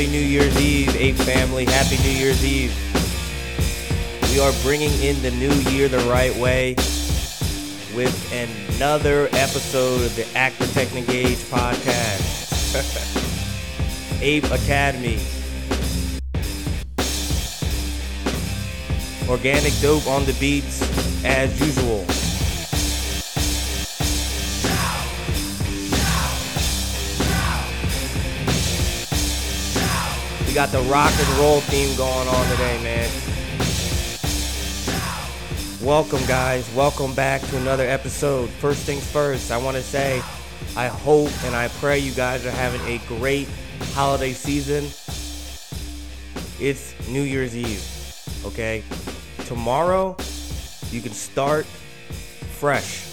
Happy New Year's Eve, Ape family. Happy New Year's Eve. We are bringing in the new year the right way with another episode of the Protect Engage podcast. Ape Academy. Organic dope on the beats as usual. We got the rock and roll theme going on today, man. Welcome, guys. Welcome back to another episode. First things first, I want to say I hope and I pray you guys are having a great holiday season. It's New Year's Eve, okay? Tomorrow, you can start fresh.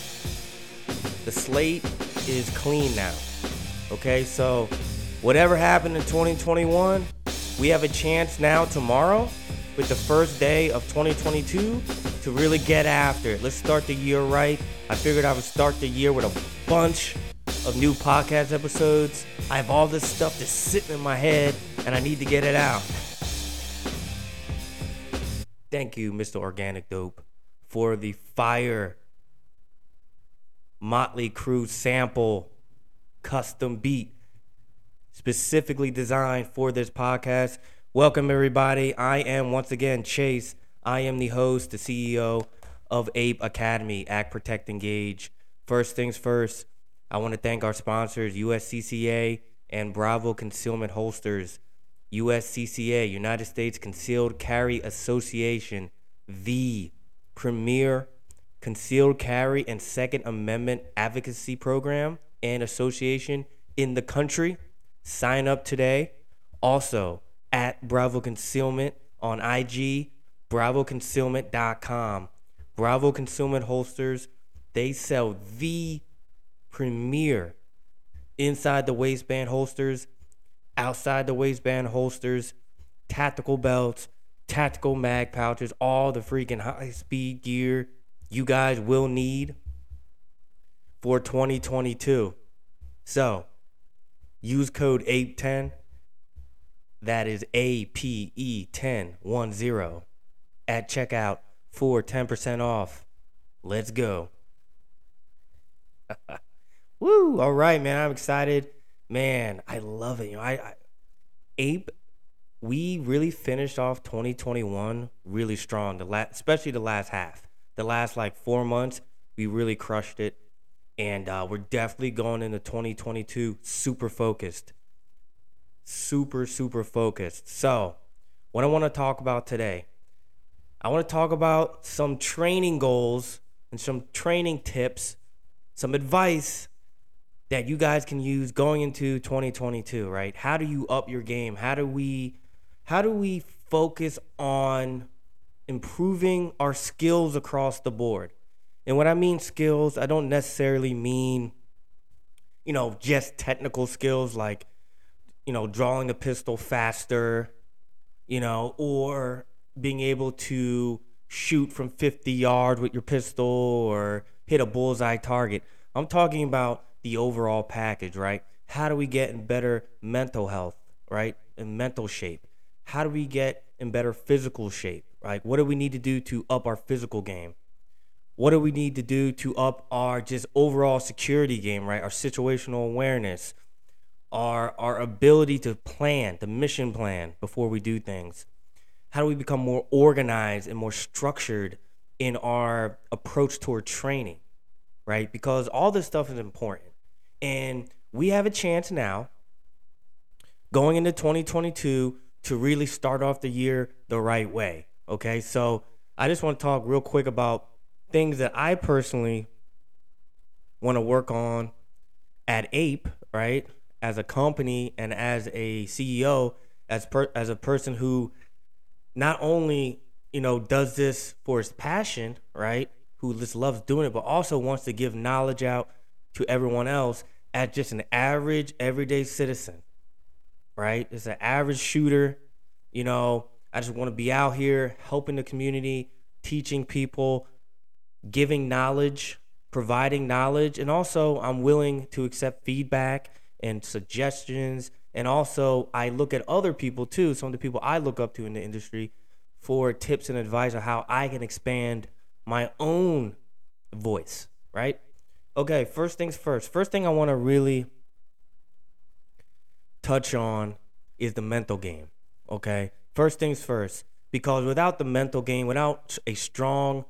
The slate is clean now, okay? So, whatever happened in 2021, we have a chance now tomorrow with the first day of 2022 to really get after it. Let's start the year right. I figured I would start the year with a bunch of new podcast episodes. I have all this stuff that's sitting in my head and I need to get it out. Thank you, Mr. Organic Dope, for the fire Motley Crue sample custom beat specifically designed for this podcast. Welcome, everybody. I am once again Chase. I am the host, the CEO of Ape Academy, Act Protect Engage. First things first, I want to thank our sponsors, USCCA and Bravo Concealment Holsters. USCCA, United States Concealed Carry Association, the premier concealed carry and Second Amendment advocacy program and association in the country. Sign up today. Also, at Bravo Concealment on IG, bravoconcealment.com. Bravo Concealment Holsters, they sell the premier inside the waistband holsters, outside the waistband holsters, tactical belts, tactical mag pouches, all the freaking high speed gear you guys will need for 2022. So, use code APE10. That is APE1010 at checkout for 10% off. Let's go. Woo! All right, man. I'm excited. Man, I love it. You know, I, I Ape, we really finished off 2021 really strong. The last, especially the last half, the last like four months, we really crushed it, and uh, we're definitely going into 2022 super focused, super super focused. So, what I want to talk about today, I want to talk about some training goals and some training tips, some advice that you guys can use going into 2022, right? How do you up your game? How do we how do we focus on improving our skills across the board? And when I mean skills, I don't necessarily mean you know, just technical skills like you know, drawing the pistol faster, you know, or being able to shoot from 50 yards with your pistol or hit a bullseye target. I'm talking about the overall package, right? How do we get in better mental health, right? In mental shape. How do we get in better physical shape, right? What do we need to do to up our physical game? What do we need to do to up our just overall security game, right? Our situational awareness, our our ability to plan, the mission plan before we do things. How do we become more organized and more structured in our approach toward training, right? Because all this stuff is important. And we have a chance now going into 2022 to really start off the year the right way. Okay. So I just want to talk real quick about things that I personally want to work on at Ape, right? As a company and as a CEO, as per, as a person who not only, you know, does this for his passion, right? Who just loves doing it, but also wants to give knowledge out to everyone else as just an average everyday citizen, right? It's an average shooter. You know, I just want to be out here helping the community, teaching people, giving knowledge, providing knowledge, and also I'm willing to accept feedback and suggestions And also, I look at other people too, some of the people I look up to in the industry for tips and advice on how I can expand my own voice, right? Okay, first things first. First thing I want to really touch on is the mental game, okay? First things first, because without the mental game, without a strong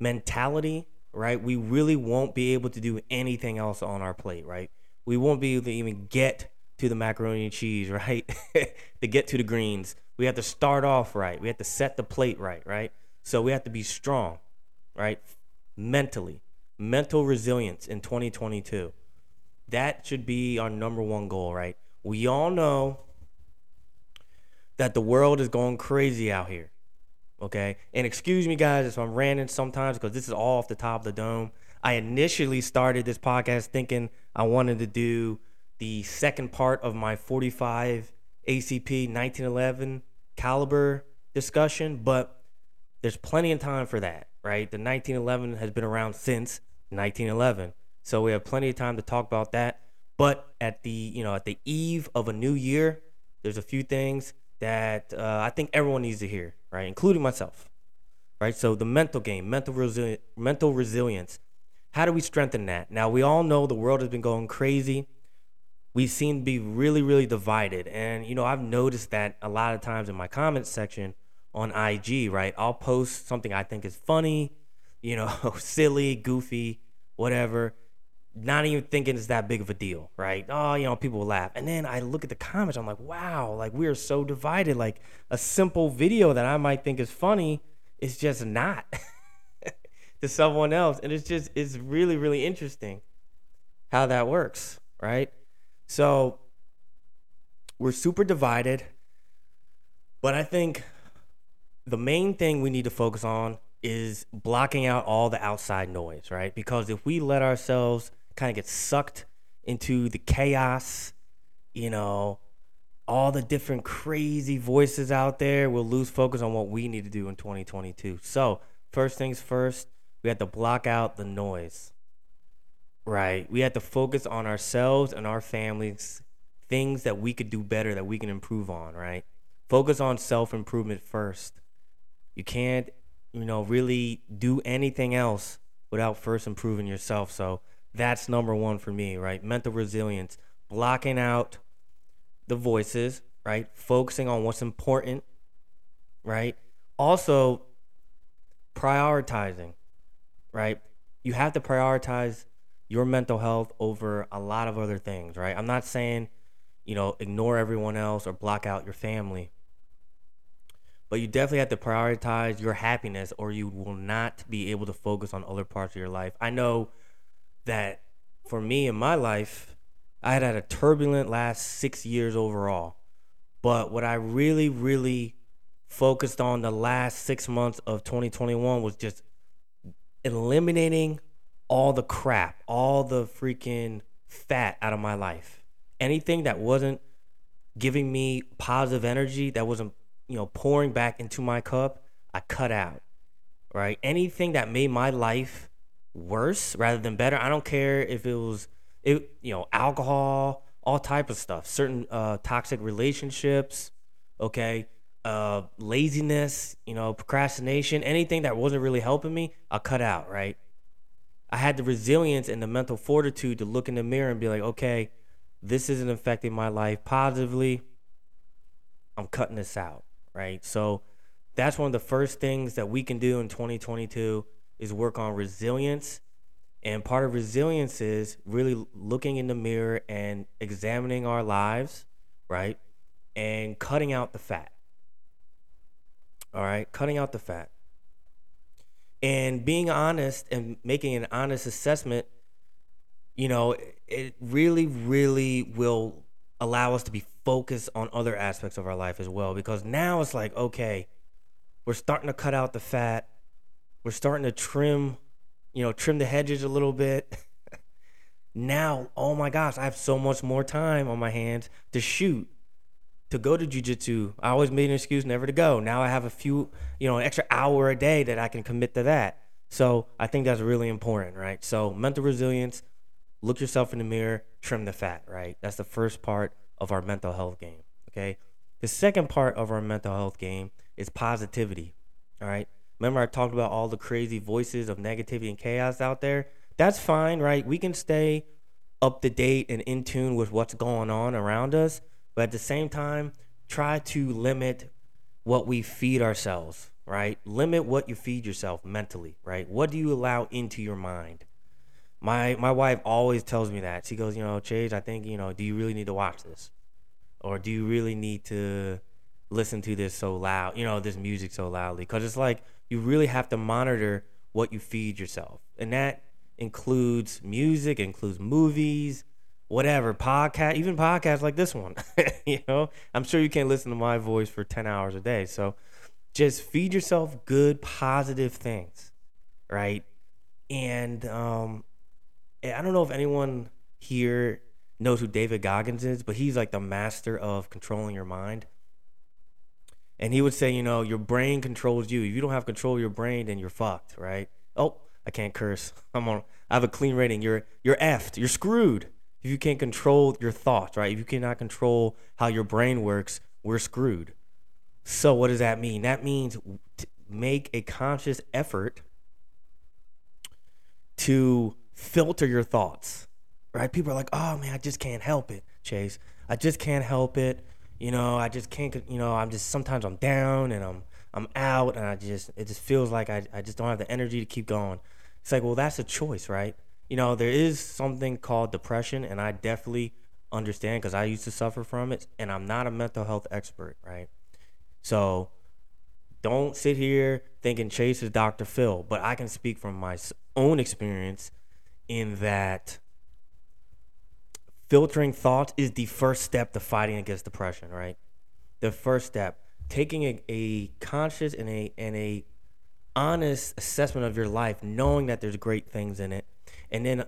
mentality, right, we really won't be able to do anything else on our plate, right? We won't be able to even get to the macaroni and cheese, right? to get to the greens. We have to start off right. We have to set the plate right, right? So we have to be strong, right? Mentally, mental resilience in 2022. That should be our number one goal, right? We all know that the world is going crazy out here. Okay. And excuse me, guys, if I'm ranting sometimes because this is all off the top of the dome. I initially started this podcast thinking I wanted to do the second part of my 45 ACP 1911 caliber discussion, but there's plenty of time for that, right? The 1911 has been around since 1911. So we have plenty of time to talk about that. But at the, you know, at the eve of a new year, there's a few things that uh, I think everyone needs to hear, right, including myself, right? So the mental game, mental resi- mental resilience. How do we strengthen that? Now we all know the world has been going crazy. We seem to be really, really divided, and you know I've noticed that a lot of times in my comments section on IG, right? I'll post something I think is funny, you know, silly, goofy, whatever, not even thinking it's that big of a deal, right? Oh, you know, people will laugh. And then I look at the comments, I'm like, wow, like we are so divided. Like a simple video that I might think is funny is just not to someone else. And it's just, it's really, really interesting how that works, right? So we're super divided. But I think the main thing we need to focus on is blocking out all the outside noise, right? Because if we let ourselves kind of get sucked into the chaos, you know, all the different crazy voices out there. We'll lose focus on what we need to do in 2022. So, first things first, we have to block out the noise. Right? We have to focus on ourselves and our families, things that we could do better, that we can improve on, right? Focus on self improvement first. You can't, you know, really do anything else without first improving yourself. So, that's number one for me, right? Mental resilience, blocking out the voices, right? Focusing on what's important, right? Also, prioritizing, right? You have to prioritize your mental health over a lot of other things, right? I'm not saying, you know, ignore everyone else or block out your family. But you definitely have to prioritize your happiness or you will not be able to focus on other parts of your life. I know that for me in my life, I had had a turbulent last six years overall. But what I really, really focused on the last six months of 2021 was just eliminating all the crap, all the freaking fat out of my life. Anything that wasn't giving me positive energy, that wasn't, you know, pouring back into my cup, I cut out. Right? Anything that made my life worse rather than better. I don't care if it was it you know alcohol, all type of stuff, certain uh, toxic relationships, okay, uh, laziness, you know, procrastination, anything that wasn't really helping me, I cut out. Right. I had the resilience and the mental fortitude to look in the mirror and be like, okay, this isn't affecting my life positively. I'm cutting this out. Right. So that's one of the first things that we can do in 2022 is work on resilience. And part of resilience is really looking in the mirror and examining our lives, right? And cutting out the fat. All right, cutting out the fat. And being honest and making an honest assessment, you know, it really, really will allow us to be focused on other aspects of our life as well. Because now it's like, okay, we're starting to cut out the fat we're starting to trim, you know, trim the hedges a little bit. now, oh my gosh, I have so much more time on my hands to shoot, to go to jujitsu. I always made an excuse never to go. Now I have a few, you know, an extra hour a day that I can commit to that. So I think that's really important, right? So mental resilience, look yourself in the mirror, trim the fat, right? That's the first part of our mental health game. Okay. The second part of our mental health game is positivity. All right. Remember, I talked about all the crazy voices of negativity and chaos out there? That's fine, right? We can stay up to date and in tune with what's going on around us, but at the same time, try to limit what we feed ourselves, right? Limit what you feed yourself mentally, right? What do you allow into your mind? My my wife always tells me that. She goes, you know, Chase, I think, you know, do you really need to watch this? Or do you really need to listen to this so loud, you know, this music so loudly? Because it's like you really have to monitor what you feed yourself. And that includes music, includes movies, whatever, podcast, even podcasts like this one. you know, I'm sure you can't listen to my voice for 10 hours a day. So just feed yourself good, positive things, right? And um, I don't know if anyone here knows who David Goggins is, but he's like the master of controlling your mind. And he would say, you know, your brain controls you. If you don't have control of your brain, then you're fucked, right? Oh, I can't curse. I'm on. I have a clean rating. You're you're effed. You're screwed. If you can't control your thoughts, right? If you cannot control how your brain works, we're screwed. So what does that mean? That means make a conscious effort to filter your thoughts. Right? People are like, "Oh man, I just can't help it, Chase. I just can't help it. You know, I just can't. You know, I'm just sometimes I'm down and I'm I'm out and I just it just feels like I I just don't have the energy to keep going." It's like, well, that's a choice, right? You know, there is something called depression, and I definitely understand because I used to suffer from it, and I'm not a mental health expert, right? So don't sit here thinking Chase is Dr. Phil, but I can speak from my own experience in that filtering thoughts is the first step to fighting against depression, right? The first step, taking a, a conscious and a and a honest assessment of your life, knowing that there's great things in it, and then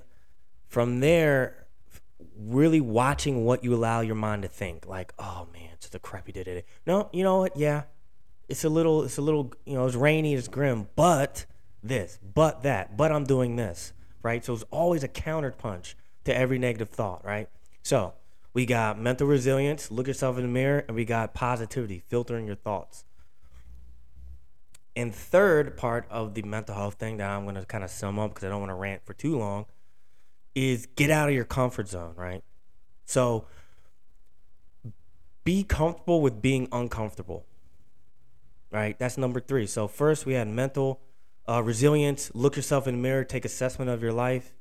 from there, really watching what you allow your mind to think. Like, oh man, it's the crappy day today. No, you know what? Yeah, it's a little, it's a little, you know, it's rainy, it's grim, but this, but that, but I'm doing this, right? So it's always a counterpunch to every negative thought, right? So we got mental resilience, look yourself in the mirror, and we got positivity, filtering your thoughts. And third part of the mental health thing that I'm going to kind of sum up because I don't want to rant for too long is get out of your comfort zone, right? So be comfortable with being uncomfortable, right? That's number three. So first we had mental uh, resilience, look yourself in the mirror, take assessment of your life,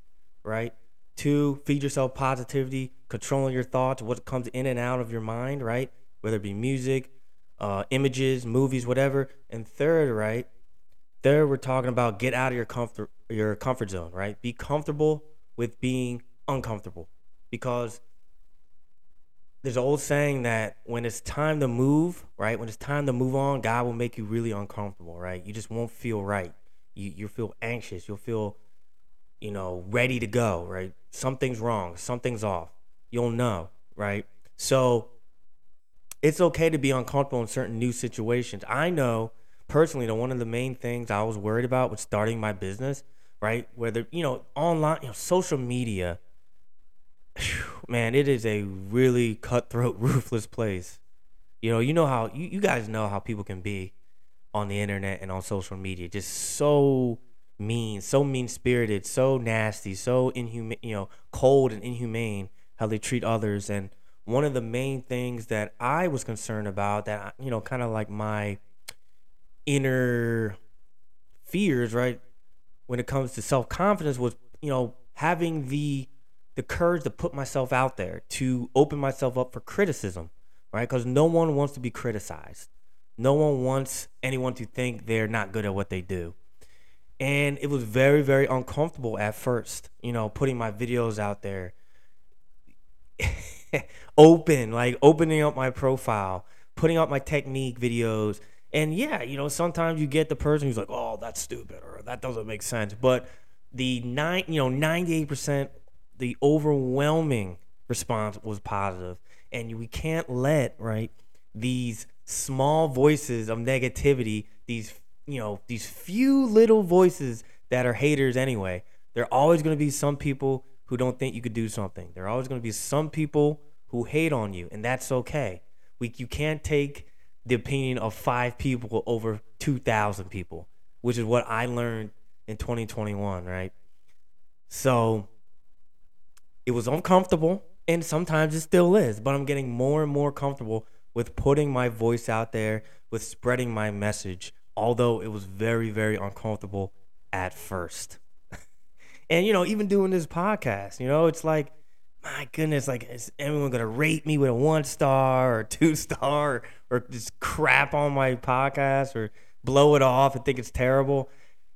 right? Two, feed yourself positivity, controlling your thoughts, what comes in and out of your mind, right? Whether it be music, uh, images, movies, whatever. And third, right? Third, we're talking about get out of your comfort your comfort zone, right? Be comfortable with being uncomfortable, because there's an old saying that when it's time to move, right? When it's time to move on, God will make you really uncomfortable, right? You just won't feel right. You you feel anxious. You'll feel, you know, ready to go, right? Something's wrong. Something's off. You'll know, right? So it's okay to be uncomfortable in certain new situations. I know personally that one of the main things I was worried about with starting my business, right? Whether, you know, online, you know, social media, man, it is a really cutthroat, ruthless place. You know, you know how, you, you guys know how people can be on the internet and on social media. Just so mean, so mean spirited, so nasty, so inhumane, you know, cold and inhumane how they treat others. And, one of the main things that I was concerned about that you know kind of like my inner fears right when it comes to self-confidence was you know having the the courage to put myself out there to open myself up for criticism right? Because no one wants to be criticized. No one wants anyone to think they're not good at what they do and it was very very uncomfortable at first you know putting my videos out there open, like opening up my profile, putting up my technique videos. And yeah, you know, sometimes you get the person who's like, "Oh, that's stupid," or "That doesn't make sense." But the nine, you know, ninety-eight percent, the overwhelming response was positive, and we can't let right these small voices of negativity, these you know, these few little voices that are haters anyway. There are always going to be some people who don't think you could do something. There are always going to be some people who hate on you, and that's okay. We you can't take the opinion of five people over two thousand people, which is what I learned in 2021, right? So it was uncomfortable, and sometimes it still is, but I'm getting more and more comfortable with putting my voice out there, with spreading my message, although it was very, very uncomfortable at first. and, you know, even doing this podcast, you know, it's like, my goodness, like, is everyone going to rate me with a one star or two star or, or just crap on my podcast or blow it off and think it's terrible?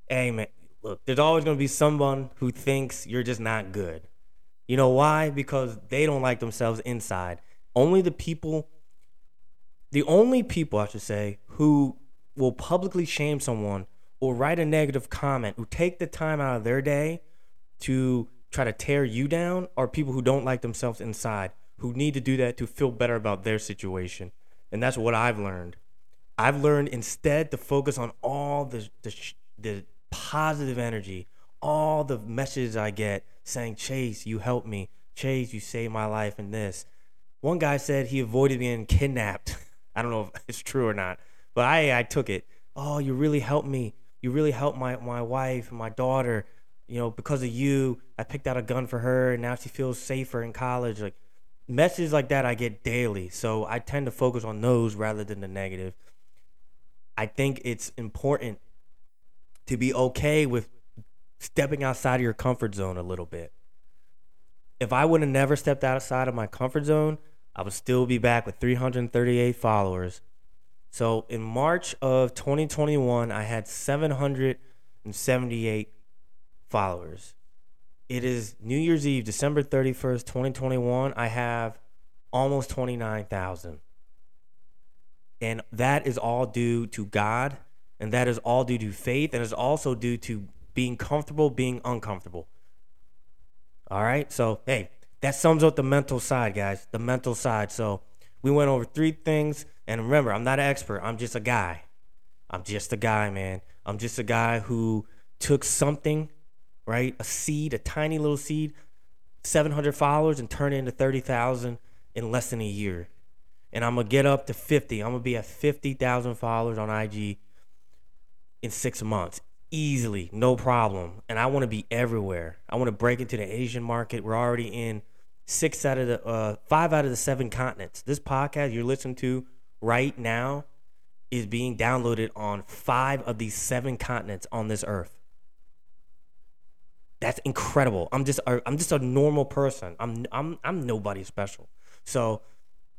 Hey, man, look, there's always going to be someone who thinks you're just not good. You know why? Because they don't like themselves inside. Only the people, the only people, I should say, who will publicly shame someone or write a negative comment, who take the time out of their day to try to tear you down, are people who don't like themselves inside, who need to do that to feel better about their situation. And that's what I've learned. I've learned instead to focus on all the the, the positive energy, all the messages I get saying, Chase, you helped me. Chase, you saved my life in this. One guy said he avoided being kidnapped. I don't know if it's true or not, but I, I took it. Oh, you really helped me. You really helped my, my wife and my daughter. You know, because of you, I picked out a gun for her and now she feels safer in college. Like messages like that I get daily. So I tend to focus on those rather than the negative. I think it's important to be okay with stepping outside of your comfort zone a little bit. If I would have never stepped outside of my comfort zone, I would still be back with 338 followers. So in March of 2021, I had 778 followers. It is New Year's Eve, December 31st, 2021. I have almost 29,000. And that is all due to God, and that is all due to faith, and is also due to being comfortable, being uncomfortable. All right. So, hey, that sums up the mental side, guys. The mental side. So, we went over three things. And remember, I'm not an expert. I'm just a guy. I'm just a guy, man. I'm just a guy who took something, right? A seed, a tiny little seed, 700 followers, and turned it into 30,000 in less than a year. And I'm going to get up to 50. I'm going to be at 50,000 followers on IG in six months easily, no problem. And I want to be everywhere. I want to break into the Asian market. We're already in six out of the uh, five out of the seven continents. This podcast you're listening to right now is being downloaded on five of these seven continents on this earth. That's incredible. I'm just a, I'm just a normal person. I'm I'm I'm nobody special. So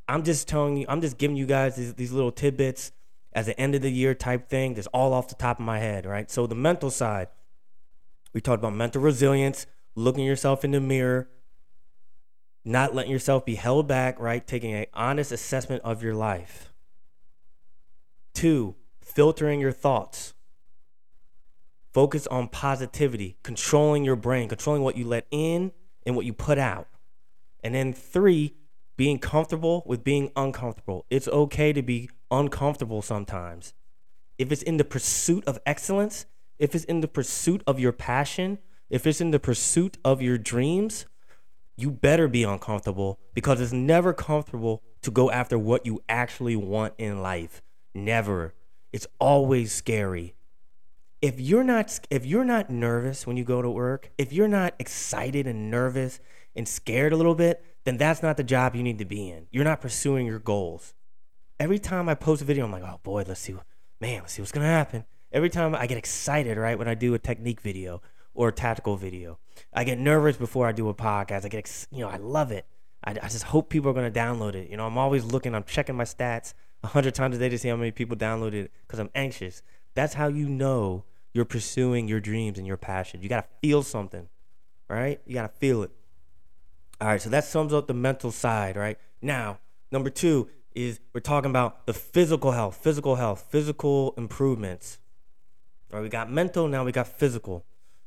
I'm just telling you. I'm just giving you guys these, these little tidbits as an end of the year type thing that's all off the top of my head, right? So the mental side, we talked about mental resilience, looking yourself in the mirror, not letting yourself be held back, right? Taking an honest assessment of your life. Two, filtering your thoughts. Focus on positivity, controlling your brain, controlling what you let in and what you put out. And then three, being comfortable with being uncomfortable. It's okay to be uncomfortable sometimes. If it's in the pursuit of excellence, if it's in the pursuit of your passion, if it's in the pursuit of your dreams, you better be uncomfortable because it's never comfortable to go after what you actually want in life. Never. It's always scary. If you're not if you're not nervous when you go to work, if you're not excited and nervous and scared a little bit, then that's not the job you need to be in. You're not pursuing your goals. Every time I post a video, I'm like, oh boy, let's see, man, let's see what's gonna happen. Every time I get excited, right, when I do a technique video or a tactical video, I get nervous before I do a podcast. I get, you know, I love it. I, I just hope people are gonna download it. You know, I'm always looking, I'm checking my stats hundred times a day to see how many people downloaded it because I'm anxious. That's how you know you're pursuing your dreams and your passion. You gotta feel something, right? You gotta feel it. All right, so that sums up the mental side, right? Now, number two is we're talking about the physical health, physical health, physical improvements. All right, we got mental, now we got physical.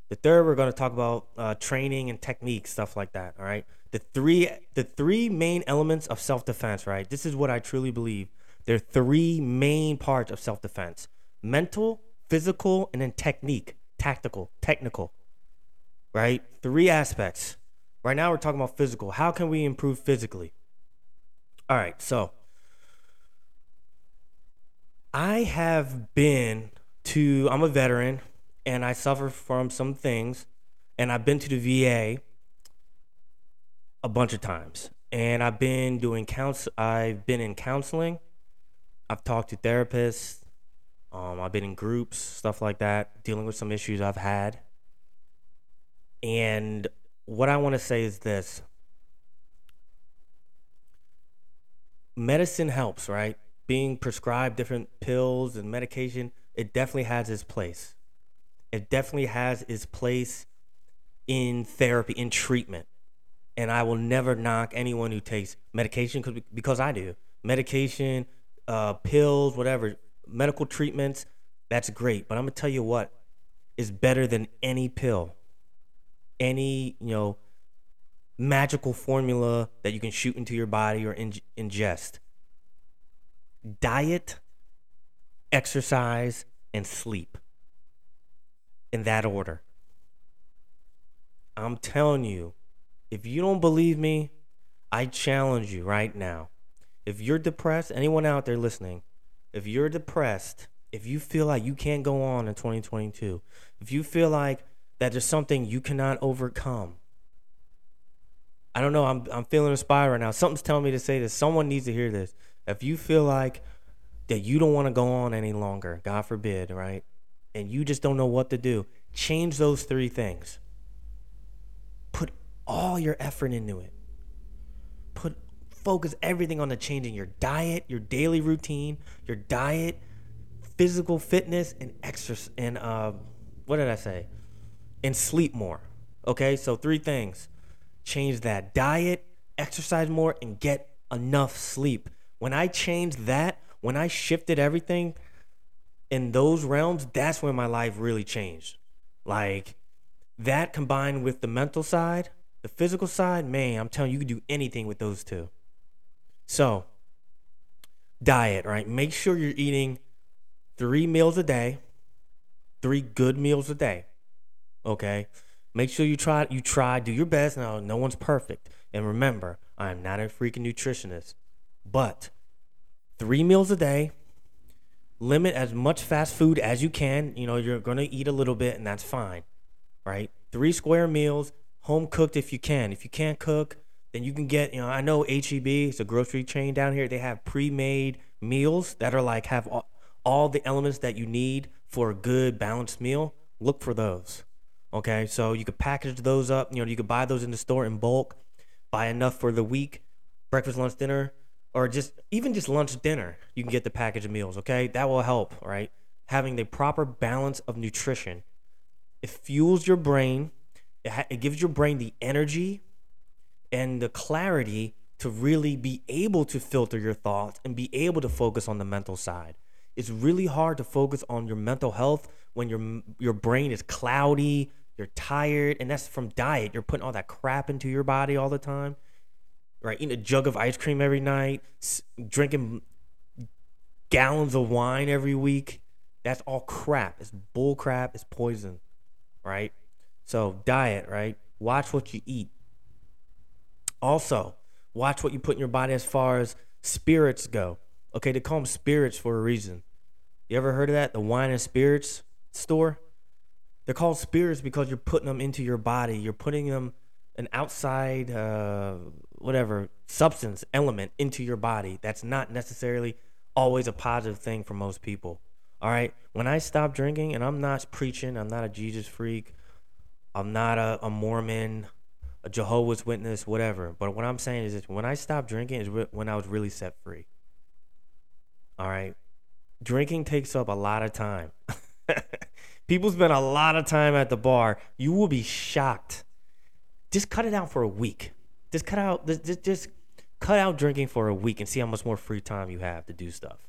The third, we're going to talk about uh, training and techniques, stuff like that. All right, the three, the three main elements of self-defense. Right, this is what I truly believe. There are three main parts of self-defense: mental, physical, and then technique, tactical, technical. Right, three aspects. Right now, we're talking about physical. How can we improve physically? All right, so I have been to, I'm a veteran and I suffer from some things, and I've been to the VA a bunch of times. And I've been doing counsel, I've been in counseling, I've talked to therapists, um, I've been in groups, stuff like that, dealing with some issues I've had. And what I want to say is this medicine helps, right? Being prescribed different pills and medication, it definitely has its place. It definitely has its place in therapy, in treatment. And I will never knock anyone who takes medication because I do. Medication, uh, pills, whatever, medical treatments, that's great. But I'm to tell you what is better than any pill, any, you know, magical formula that you can shoot into your body or in- ingest. Diet, exercise, and sleep. In that order. I'm telling you, if you don't believe me, I challenge you right now. If you're depressed, anyone out there listening, if you're depressed, if you feel like you can't go on in 2022, if you feel like that there's something you cannot overcome, I don't know. I'm I'm feeling inspired right now. Something's telling me to say this. Someone needs to hear this. If you feel like that you don't want to go on any longer, God forbid, right? And you just don't know what to do, change those three things. Put all your effort into it. Put focus everything on the changing your diet, your daily routine, your diet, physical fitness, and exercise. And uh, what did I say? And sleep more. Okay, so three things change that diet, exercise more, and get enough sleep. When I changed that, when I shifted everything in those realms, that's when my life really changed. Like that combined with the mental side, the physical side, man, I'm telling you, you can do anything with those two. So, diet, right? Make sure you're eating three meals a day, three good meals a day. Okay? Make sure you try you try, do your best. Now, no one's perfect. And remember, I am not a freaking nutritionist. But three meals a day, limit as much fast food as you can. You know, you're gonna eat a little bit and that's fine. Right? Three square meals, home cooked if you can. If you can't cook, then you can get, you know, I know HEB, it's a grocery chain down here. They have pre-made meals that are like have all, all the elements that you need for a good balanced meal. Look for those. Okay, so you could package those up. You know, you could buy those in the store in bulk, buy enough for the week, breakfast, lunch, dinner, or just even just lunch, dinner. You can get the package of meals. Okay, that will help. Right, having the proper balance of nutrition, it fuels your brain. It, ha- it gives your brain the energy and the clarity to really be able to filter your thoughts and be able to focus on the mental side. It's really hard to focus on your mental health when your your brain is cloudy, you're tired, and that's from diet. You're putting all that crap into your body all the time, right? Eating a jug of ice cream every night, drinking gallons of wine every week. That's all crap. It's bull crap. It's poison, right? So diet, right? Watch what you eat. Also, watch what you put in your body as far as spirits go. Okay, they call them spirits for a reason. You ever heard of that? The wine and spirits store? They're called spirits because you're putting them into your body. You're putting them an outside, uh, whatever substance element into your body. That's not necessarily always a positive thing for most people. All right. When I stop drinking, and I'm not preaching, I'm not a Jesus freak, I'm not a, a Mormon, a Jehovah's Witness, whatever. But what I'm saying is, when I stopped drinking, is when I was really set free. All right. Drinking takes up a lot of time. People spend a lot of time at the bar. You will be shocked. Just cut it out for a week. Just cut out just, just cut out drinking for a week and see how much more free time you have to do stuff.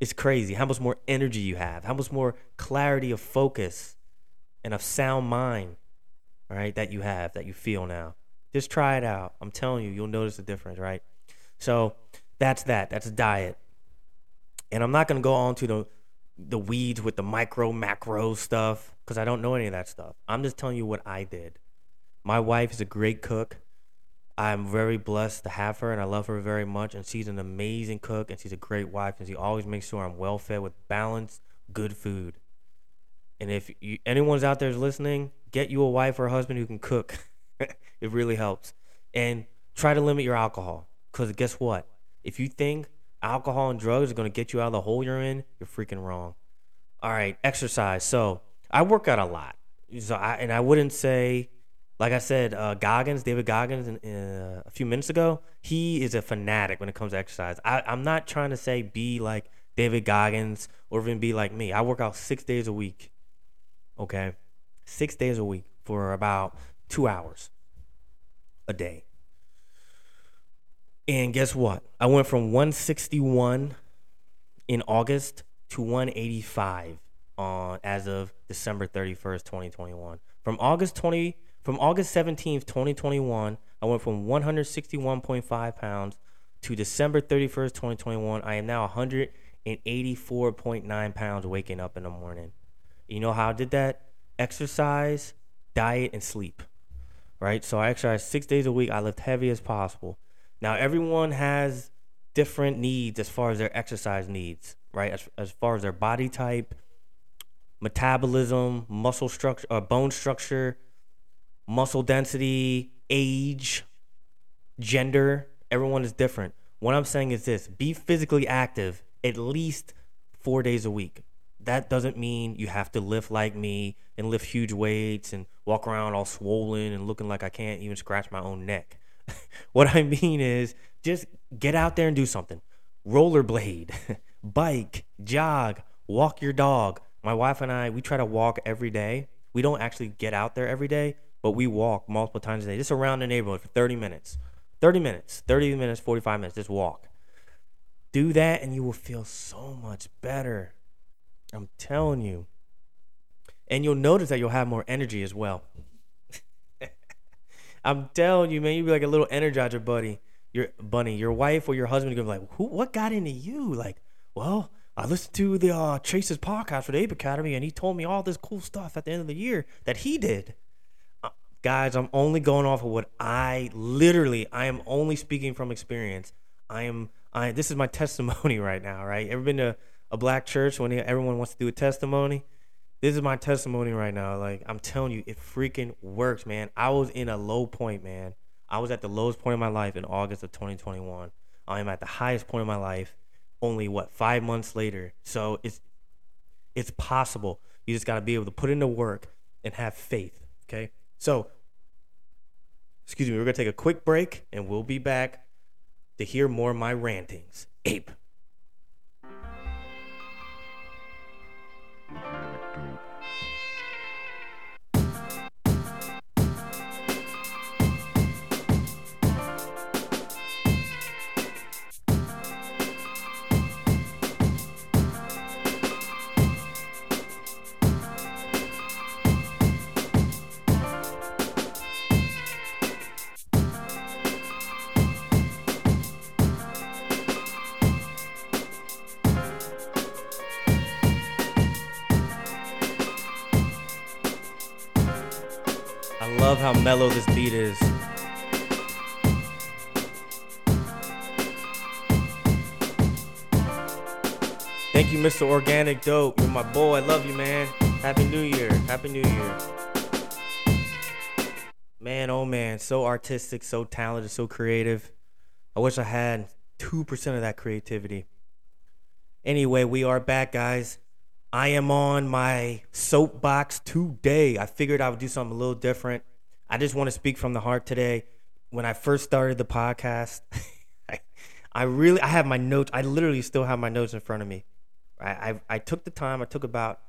It's crazy how much more energy you have, how much more clarity of focus and of sound mind, right, that you have, that you feel now. Just try it out. I'm telling you, you'll notice the difference, right? So that's that. That's diet. And I'm not to go on to the the weeds with the micro macro stuff because I don't know any of that stuff. I'm just telling you what I did. My wife is a great cook. I'm very blessed to have her, and I love her very much. And she's an amazing cook, and she's a great wife, and she always makes sure I'm well fed with balanced, good food. And if you, anyone's out there listening, get you a wife or a husband who can cook. it really helps. And try to limit your alcohol, because guess what? If you think alcohol and drugs are going to get you out of the hole you're in, you're freaking wrong. All right, exercise. So I work out a lot. So I and I wouldn't say like I said, uh, Goggins, David Goggins, uh, a few minutes ago, he is a fanatic when it comes to exercise. I, I'm not trying to say be like David Goggins or even be like me. I work out six days a week. Okay, six days a week for about two hours a day. And guess what? I went from 161 in August to 185 on as of December 31st, 2021. From August 20 from August 17th, 2021, I went from 161.5 pounds to December 31st, 2021. I am now 184.9 pounds waking up in the morning. You know how I did that? Exercise, diet, and sleep. Right? So I exercise six days a week. I lift heavy as possible. Now, everyone has different needs as far as their exercise needs, right? As, as far as their body type, metabolism, muscle structure, or uh, bone structure, muscle density, age, gender. Everyone is different. What I'm saying is this be physically active at least four days a week. That doesn't mean you have to lift like me and lift huge weights and walk around all swollen and looking like I can't even scratch my own neck. what I mean is just get out there and do something. Rollerblade, bike, jog, walk your dog. My wife and I, we try to walk every day. We don't actually get out there every day, but we walk multiple times a day, just around the neighborhood for 30 minutes. 30 minutes, 30 minutes, 45 minutes, just walk. Do that and you will feel so much better. I'm telling you. And you'll notice that you'll have more energy as well. I'm telling you, man, you'll be like a little energizer buddy. Your bunny, your wife or your husband gonna be like, Who what got into you? Like, well, I listened to the uh, Chase's podcast for the Ape Academy and he told me all this cool stuff at the end of the year that he did guys, I'm only going off of what I literally, I am only speaking from experience. I am, I, this is my testimony right now, right? Ever been to a black church when everyone wants to do a testimony? This is my testimony right now. Like, I'm telling you, it freaking works, man. I was in a low point, man. I was at the lowest point of my life in August of 2021. I am at the highest point of my life only what five months later. So it's it's possible. You just got to be able to put in the work and have faith. Okay. So, excuse me, we're going to take a quick break and we'll be back to hear more of my rantings. Ape. How mellow this beat is. Thank you, Mr. Organic Dope. You're my boy. I love you, man. Happy New Year. Happy New Year. Man, oh man, so artistic, so talented, so creative. I wish I had 2% of that creativity. Anyway, we are back, guys. I am on my soapbox today. I figured I would do something a little different. I just want to speak from the heart today. When I first started the podcast, I, I really I have my notes. I literally still have my notes in front of me. I, I I took the time. I took about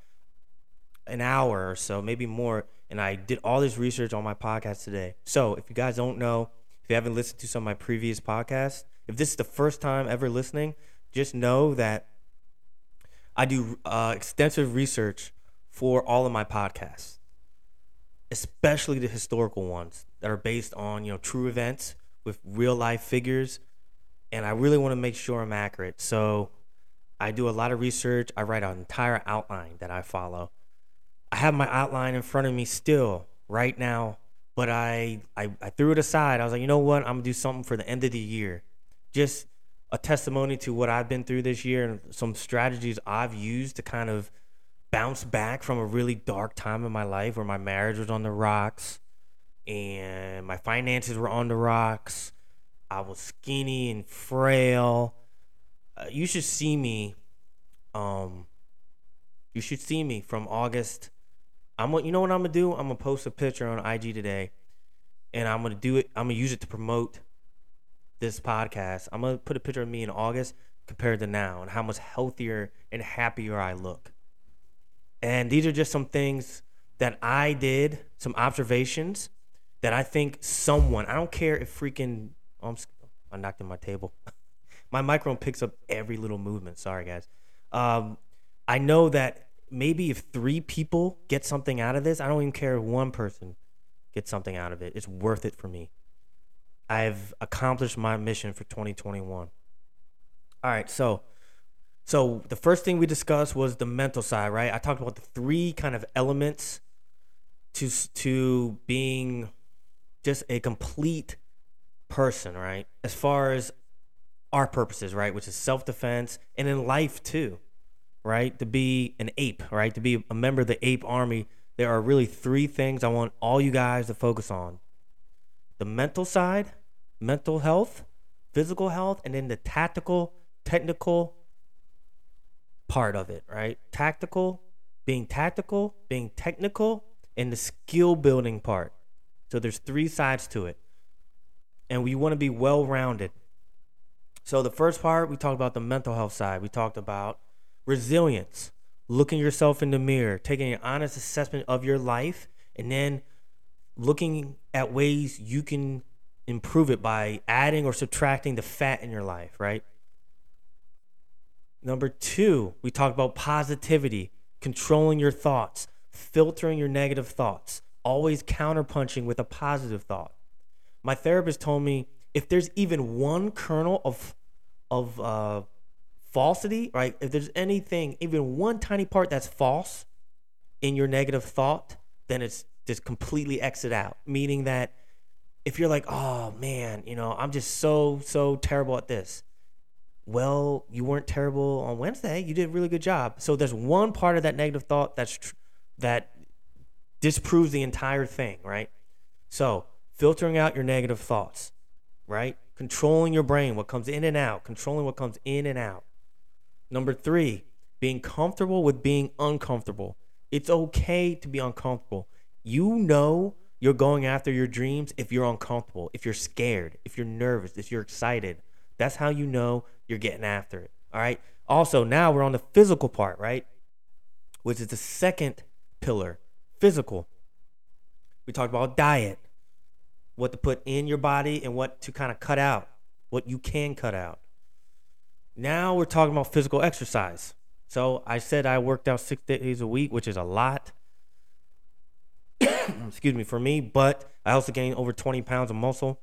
an hour or so, maybe more, and I did all this research on my podcast today. So if you guys don't know, if you haven't listened to some of my previous podcasts, if this is the first time ever listening, just know that I do uh, extensive research for all of my podcasts especially the historical ones that are based on you know true events with real life figures and i really want to make sure i'm accurate so i do a lot of research i write an entire outline that i follow i have my outline in front of me still right now but I, I I threw it aside. I was like, you know what? I'm gonna do something for the end of the year, just a testimony to what I've been through this year and some strategies I've used to kind of bounce back from a really dark time in my life where my marriage was on the rocks and my finances were on the rocks. I was skinny and frail. Uh, you should see me. Um, you should see me from August. I'm you know what I'm gonna do? I'm gonna post a picture on IG today, and I'm gonna do it. I'm gonna use it to promote this podcast. I'm gonna put a picture of me in August compared to now, and how much healthier and happier I look. And these are just some things that I did, some observations that I think someone. I don't care if freaking. Oh, I'm, I knocked in my table. my microphone picks up every little movement. Sorry, guys. Um, I know that maybe if three people get something out of this, I don't even care if one person gets something out of it. It's worth it for me. I've accomplished my mission for 2021. All right, so so the first thing we discussed was the mental side, right? I talked about the three kind of elements to to being just a complete person, right? As far as our purposes, right, which is self-defense and in life too, right? To be an ape, right? To be a member of the ape army, there are really three things I want all you guys to focus on. The mental side, mental health, physical health, and then the tactical, technical part of it, right? Tactical, being tactical, being technical, and the skill building part. So there's three sides to it. And we want to be well rounded. So the first part, we talked about the mental health side. We talked about resilience, looking yourself in the mirror, taking an honest assessment of your life, and then looking at ways you can improve it by adding or subtracting the fat in your life, right? Number two, we talked about positivity, controlling your thoughts, filtering your negative thoughts, always counterpunching with a positive thought. My therapist told me if there's even one kernel of of uh, falsity, right? If there's anything, even one tiny part that's false in your negative thought, then it's just completely exit out. Meaning that if you're like, oh man, you know, I'm just so so terrible at this. Well, you weren't terrible on Wednesday. You did a really good job. So there's one part of that negative thought that's tr- that disproves the entire thing, right? So filtering out your negative thoughts, right? Controlling your brain, what comes in and out, controlling what comes in and out. Number three, being comfortable with being uncomfortable. It's okay to be uncomfortable. You know you're going after your dreams if you're uncomfortable, if you're scared, if you're nervous, if you're excited. That's how you know you're getting after it. All right. Also, now we're on the physical part, right? Which is the second pillar physical. We talked about diet, what to put in your body and what to kind of cut out, what you can cut out. Now we're talking about physical exercise. So I said I worked out six days a week, which is a lot. Excuse me for me, but I also gained over 20 pounds of muscle.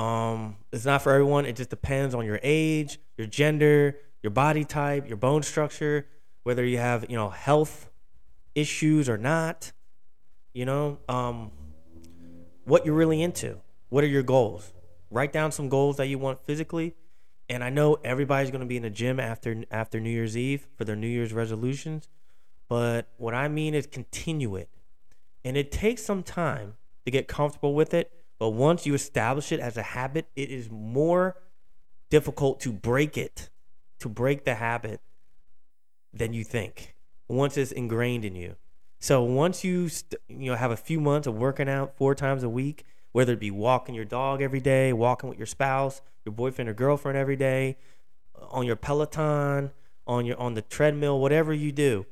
Um, it's not for everyone. It just depends on your age, your gender, your body type, your bone structure, whether you have, you know, health issues or not. You know, um, what you're really into. What are your goals? Write down some goals that you want physically. And I know everybody's going to be in the gym after after New Year's Eve for their New Year's resolutions, but what I mean is continue it. And it takes some time to get comfortable with it but once you establish it as a habit, it is more difficult to break it, to break the habit than you think. Once it's ingrained in you. So once you st- you know have a few months of working out four times a week, whether it be walking your dog every day, walking with your spouse, your boyfriend or girlfriend every day, on your Peloton, on your on the treadmill, whatever you do,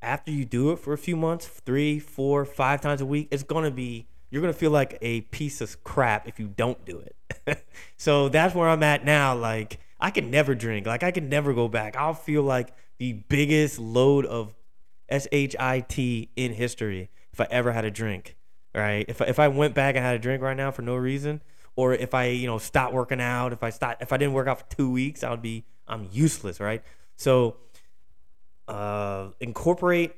after you do it for a few months, three, four, five times a week, it's gonna be you're gonna feel like a piece of crap if you don't do it. so that's where I'm at now. Like I can never drink. Like I can never go back. I'll feel like the biggest load of shit in history if I ever had a drink. Right? If if I went back and had a drink right now for no reason, or if I you know stopped working out, if I stop, if I didn't work out for two weeks, I would be I'm useless. Right? So uh, incorporate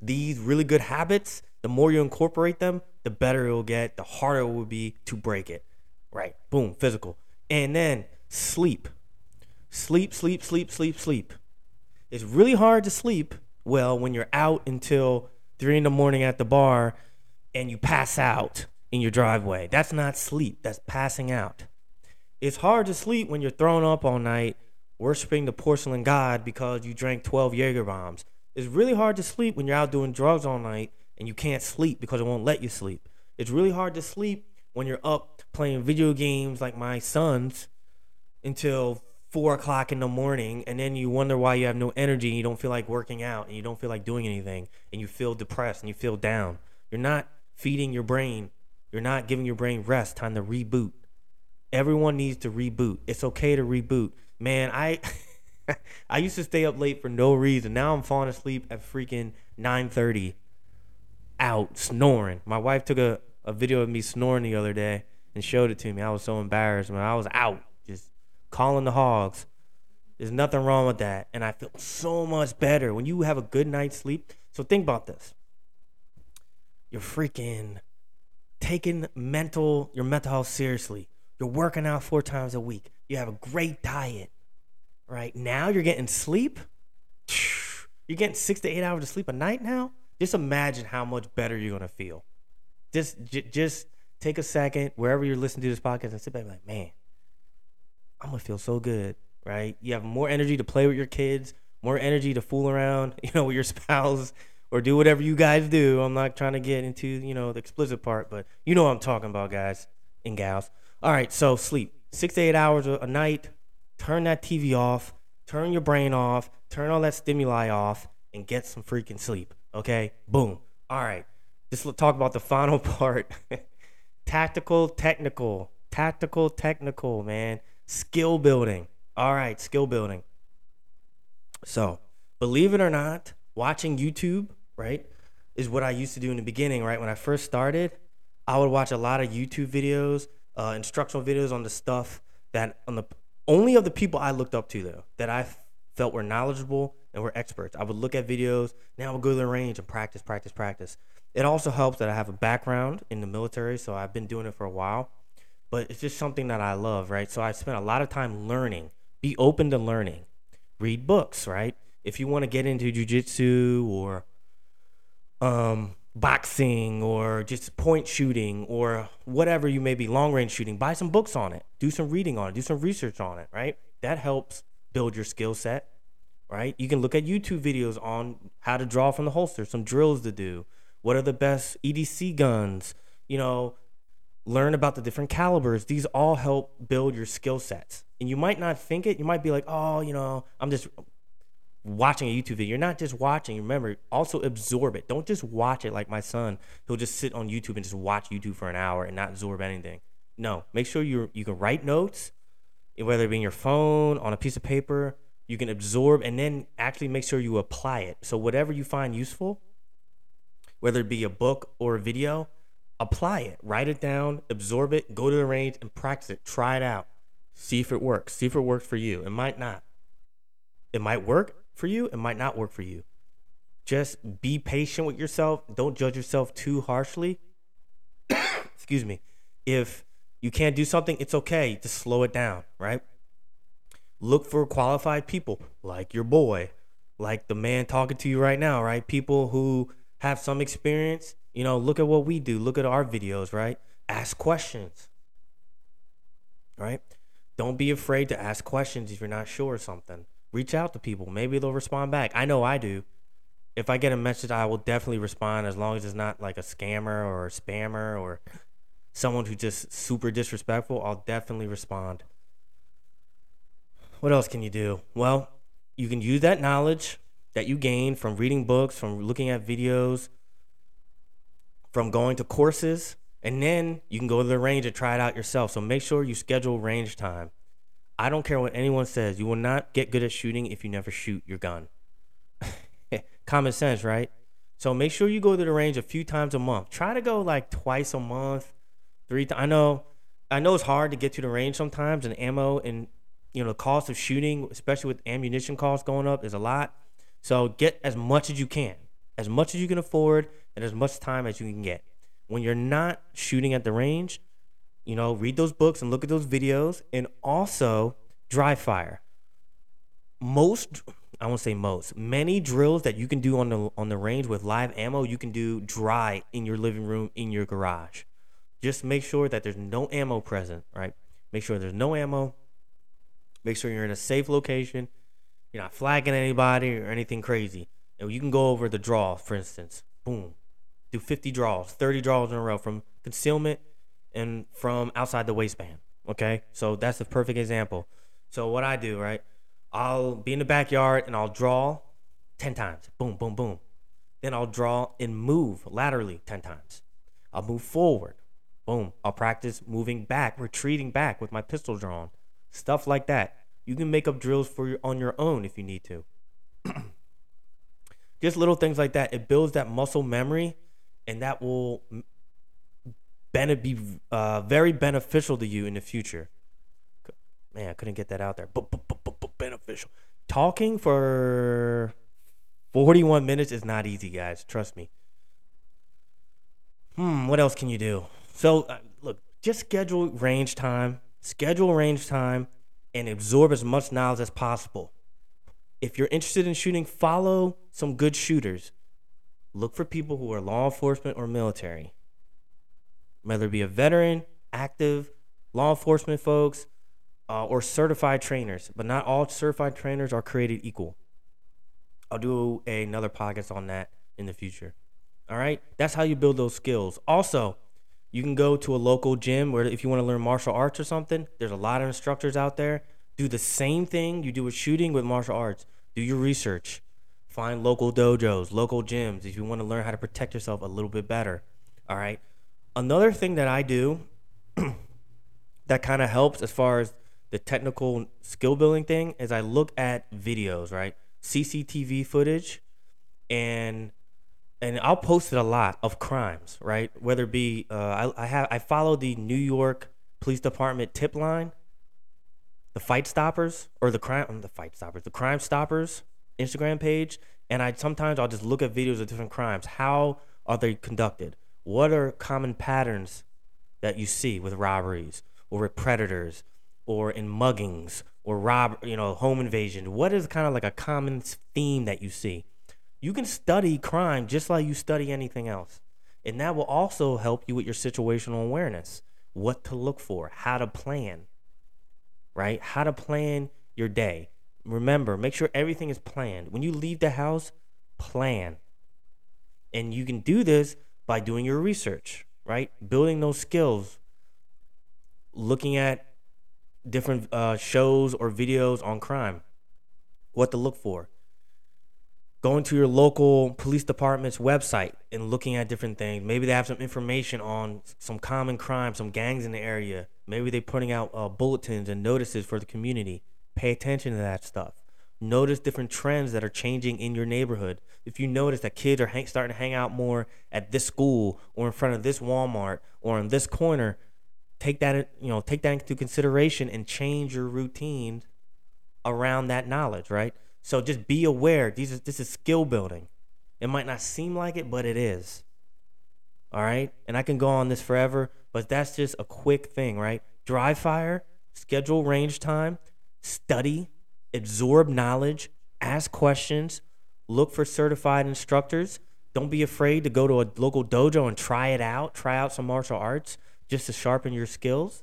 these really good habits The more you incorporate them, the better it will get, the harder it will be to break it. Right? Boom, physical. And then sleep. Sleep, sleep, sleep, sleep, sleep. It's really hard to sleep well when you're out until three in the morning at the bar and you pass out in your driveway. That's not sleep, that's passing out. It's hard to sleep when you're thrown up all night worshiping the porcelain god because you drank 12 Jaeger bombs. It's really hard to sleep when you're out doing drugs all night and you can't sleep because it won't let you sleep. It's really hard to sleep when you're up playing video games like my sons until four o'clock in the morning and then you wonder why you have no energy and you don't feel like working out and you don't feel like doing anything and you feel depressed and you feel down. You're not feeding your brain. You're not giving your brain rest, time to reboot. Everyone needs to reboot. It's okay to reboot. Man, I I used to stay up late for no reason. Now I'm falling asleep at freaking 9:30 out snoring. My wife took a, a video of me snoring the other day and showed it to me. I was so embarrassed, man. I was out just calling the hogs. There's nothing wrong with that. And I feel so much better when you have a good night's sleep. So think about this. You're freaking taking mental your mental health seriously. You're working out four times a week. You have a great diet. Right now, you're getting sleep. You're getting six to eight hours of sleep a night now. Just imagine how much better you're gonna feel. Just, j- just take a second wherever you're listening to this podcast and sit back and like, man, I'm gonna feel so good, right? You have more energy to play with your kids, more energy to fool around, you know, with your spouse or do whatever you guys do. I'm not trying to get into, you know, the explicit part, but you know what I'm talking about, guys and gals. All right, so sleep. Six to eight hours a night. Turn that TV off. Turn your brain off. Turn all that stimuli off and get some freaking sleep. Okay? Boom. All right. Just talk about the final part. Tactical, technical. Tactical, technical, man. Skill building. All right, skill building. So, believe it or not, watching YouTube, right, is what I used to do in the beginning, right? When I first started, I would watch a lot of YouTube videos uh, instructional videos on the stuff that on the only of the people I looked up to though that I felt were knowledgeable and were experts. I would look at videos. Now I would go to the range and practice, practice, practice. It also helps that I have a background in the military, so I've been doing it for a while. But it's just something that I love, right? So I spent a lot of time learning. Be open to learning. Read books, right? If you want to get into jujitsu or um, boxing or just point shooting or whatever you may be, long range shooting, buy some books on it, do some reading on it, do some research on it, right? That helps build your skill set, right? You can look at YouTube videos on how to draw from the holster, some drills to do, what are the best EDC guns, you know, learn about the different calibers. These all help build your skill sets. And you might not think it, you might be like, oh, you know, I'm just watching a YouTube video. You're not just watching. Remember, also absorb it. Don't just watch it like my son. He'll just sit on YouTube and just watch YouTube for an hour and not absorb anything. No, make sure you you can write notes, whether it be in your phone, on a piece of paper. You can absorb and then actually make sure you apply it. So whatever you find useful, whether it be a book or a video, apply it. Write it down, absorb it, go to the range and practice it. Try it out. See if it works. See if it works for you. It might not. It might work for you, it might not work for you. Just be patient with yourself. Don't judge yourself too harshly. Excuse me. If you can't do something, it's okay to slow it down, right? Look for qualified people like your boy, like the man talking to you right now, right? People who have some experience. You know, look at what we do. Look at our videos, right? Ask questions, right? Don't be afraid to ask questions if you're not sure of something reach out to people. Maybe they'll respond back. I know I do. If I get a message, I will definitely respond as long as it's not like a scammer or a spammer or someone who's just super disrespectful. I'll definitely respond. What else can you do? Well, you can use that knowledge that you gain from reading books, from looking at videos, from going to courses, and then you can go to the range and try it out yourself. So make sure you schedule range time. I don't care what anyone says. You will not get good at shooting if you never shoot your gun. Common sense, right? So make sure you go to the range a few times a month. Try to go like twice a month, three. Th- I know, I know it's hard to get to the range sometimes, and ammo and you know the cost of shooting, especially with ammunition costs going up, is a lot. So get as much as you can. as much as you can afford and as much time as you can get. When you're not shooting at the range, you know, read those books and look at those videos and also dry fire. Most I won't say most. Many drills that you can do on the on the range with live ammo, you can do dry in your living room, in your garage. Just make sure that there's no ammo present, right? Make sure there's no ammo. Make sure you're in a safe location. You're not flagging anybody or anything crazy. And you can go over the draw, for instance. Boom. Do 50 draws, 30 draws in a row from concealment and from outside the waistband. Okay? So that's the perfect example. So what I do, right? I'll be in the backyard and I'll draw 10 times. Boom, boom, boom. Then I'll draw and move laterally 10 times. I'll move forward. Boom. I'll practice moving back, retreating back with my pistol drawn. Stuff like that. You can make up drills for your, on your own if you need to. Just little things like that. It builds that muscle memory, and that will be uh, very beneficial to you in the future. Man, I couldn't get that out there. But beneficial. Talking for 41 minutes is not easy, guys. Trust me. Hmm, what else can you do? So, uh, look, just schedule range time, schedule range time, and absorb as much knowledge as possible. If you're interested in shooting, follow some good shooters. Look for people who are law enforcement or military, whether it be a veteran, active, law enforcement folks, uh, or certified trainers, but not all certified trainers are created equal. I'll do another podcast on that in the future. All right, that's how you build those skills. Also, you can go to a local gym where if you want to learn martial arts or something, there's a lot of instructors out there. Do the same thing you do with shooting with martial arts. Do your research. Find local dojos, local gyms if you want to learn how to protect yourself a little bit better. All right. Another thing that I do that kind of helps as far as the technical skill building thing is I look at videos, right? CCTV footage and and I'll post it a lot of crimes, right? Whether it be uh, I, I have I follow the New York Police Department tip line, the Fight Stoppers or the crime the Fight Stoppers, the Crime Stoppers Instagram page, and I sometimes I'll just look at videos of different crimes. How are they conducted? What are common patterns that you see with robberies or with predators or in muggings or rob, you know, home invasion? What is kind of like a common theme that you see? You can study crime just like you study anything else. And that will also help you with your situational awareness. What to look for, how to plan, right? How to plan your day. Remember, make sure everything is planned. When you leave the house, plan. And you can do this by doing your research, right? Building those skills, looking at different uh, shows or videos on crime, what to look for. Going to your local police department's website and looking at different things. Maybe they have some information on some common crime, some gangs in the area. Maybe they're putting out uh, bulletins and notices for the community. Pay attention to that stuff. Notice different trends that are changing in your neighborhood. If you notice that kids are hang- starting to hang out more at this school or in front of this Walmart or in this corner, take that you know take that into consideration and change your routine around that knowledge right so just be aware these is, this is skill building it might not seem like it but it is all right and i can go on this forever but that's just a quick thing right dry fire schedule range time study absorb knowledge ask questions look for certified instructors don't be afraid to go to a local dojo and try it out try out some martial arts just to sharpen your skills,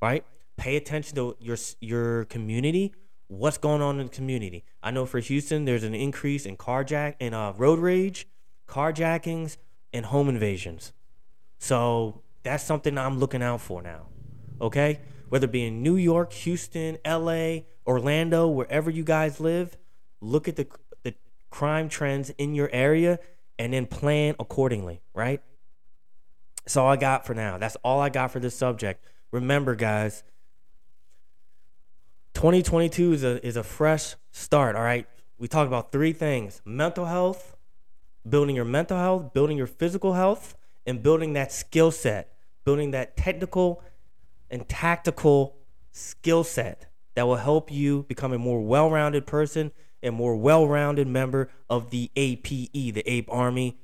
right? Pay attention to your your community. What's going on in the community? I know for Houston, there's an increase in carjack and uh, road rage, carjackings, and home invasions. So that's something I'm looking out for now. Okay, whether it be in New York, Houston, L.A., Orlando, wherever you guys live, look at the the crime trends in your area and then plan accordingly. Right? That's all I got for now. That's all I got for this subject. Remember, guys, 2022 is a is a fresh start. All right. We talked about three things: mental health, building your mental health, building your physical health, and building that skill set, building that technical and tactical skill set that will help you become a more well-rounded person and more well rounded member of the APE, the Ape Army.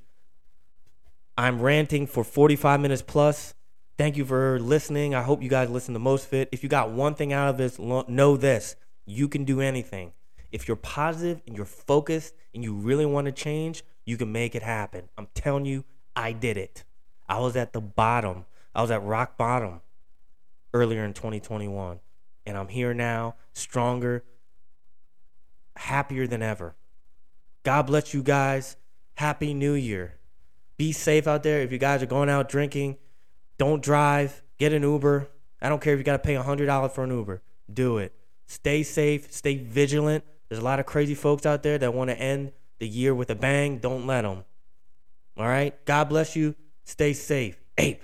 I'm ranting for 45 minutes plus. Thank you for listening. I hope you guys listen to Most Fit. If you got one thing out of this, know this you can do anything. If you're positive and you're focused and you really want to change, you can make it happen. I'm telling you, I did it. I was at the bottom, I was at rock bottom earlier in 2021. And I'm here now, stronger, happier than ever. God bless you guys. Happy New Year. Be safe out there. If you guys are going out drinking, don't drive. Get an Uber. I don't care if you got to pay $100 for an Uber. Do it. Stay safe. Stay vigilant. There's a lot of crazy folks out there that want to end the year with a bang. Don't let them. All right? God bless you. Stay safe. Ape.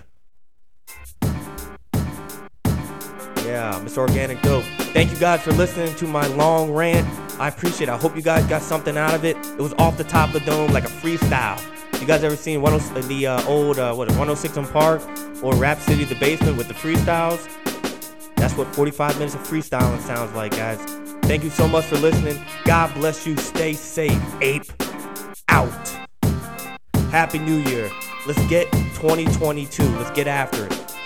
Yeah, Mr. Organic Dope. Thank you guys for listening to my long rant. I appreciate it. I hope you guys got something out of it. It was off the top of the dome like a freestyle. You guys ever seen one the uh, old uh, what 106 & Park or Rap City the Basement with the freestyles? That's what 45 minutes of freestyling sounds like, guys. Thank you so much for listening. God bless you. Stay safe. Ape out. Happy New Year. Let's get 2022. Let's get after it.